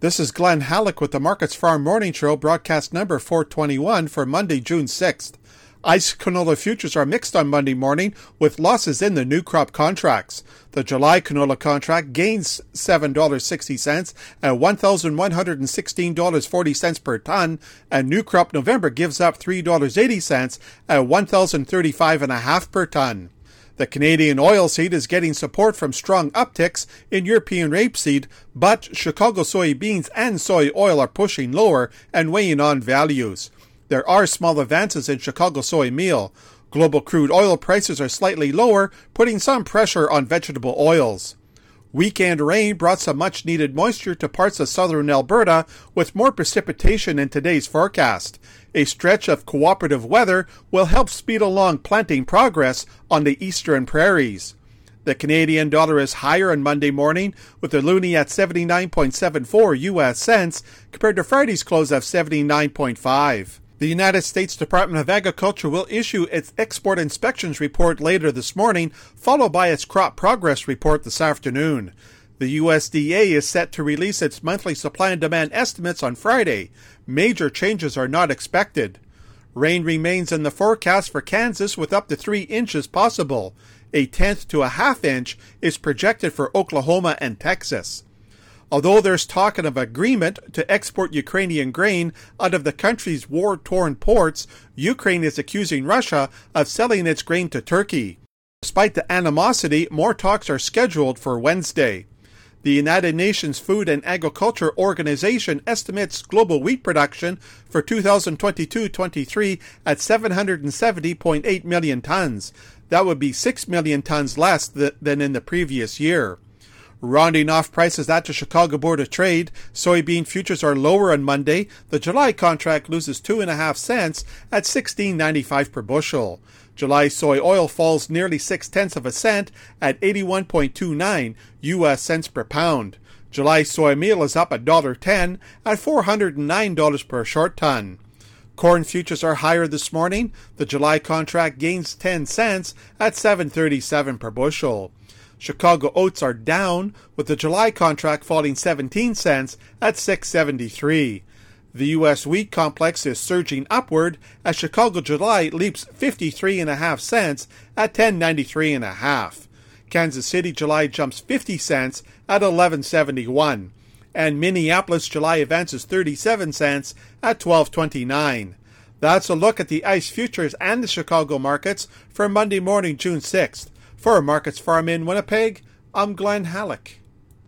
This is Glen Hallick with the Markets Farm Morning Show, broadcast number 421 for Monday, June 6th. ICE canola futures are mixed on Monday morning with losses in the new crop contracts. The July canola contract gains $7.60 at $1,116.40 per ton, and new crop November gives up $3.80 at $1,035.5 per ton. The Canadian oilseed is getting support from strong upticks in European rapeseed, but Chicago soybeans and soy oil are pushing lower and weighing on values. There are small advances in Chicago soy meal. Global crude oil prices are slightly lower, putting some pressure on vegetable oils. Weekend rain brought some much needed moisture to parts of southern Alberta, with more precipitation in today's forecast. A stretch of cooperative weather will help speed along planting progress on the eastern prairies. The Canadian dollar is higher on Monday morning, with the loonie at 79.74 US cents compared to Friday's close of 79.5. The United States Department of Agriculture will issue its export inspections report later this morning, followed by its crop progress report this afternoon. The USDA is set to release its monthly supply and demand estimates on Friday. Major changes are not expected. Rain remains in the forecast for Kansas with up to 3 inches possible. A tenth to a half inch is projected for Oklahoma and Texas. Although there's talk of agreement to export Ukrainian grain out of the country's war torn ports, Ukraine is accusing Russia of selling its grain to Turkey. Despite the animosity, more talks are scheduled for Wednesday. The United Nations Food and Agriculture Organization estimates global wheat production for 2022-23 at 770.8 million tons. That would be 6 million tons less th- than in the previous year. Rounding off prices at the Chicago Board of Trade, soybean futures are lower on Monday. The July contract loses two and a half cents at sixteen ninety five per bushel. July soy oil falls nearly six tenths of a cent at eighty one point two nine U.S. cents per pound. July soy meal is up a dollar ten at four hundred and nine dollars per short ton. Corn futures are higher this morning. The July contract gains 10 cents at 7.37 per bushel. Chicago oats are down, with the July contract falling 17 cents at 673. The U.S. wheat complex is surging upward as Chicago July leaps 53.5 cents at 1093.5. Kansas City July jumps 50 cents at 1171 and Minneapolis July advances 37 cents at 1229. That's a look at the ICE futures and the Chicago markets for Monday morning, June 6th. For Markets Farm in Winnipeg, I'm Glen Hallick.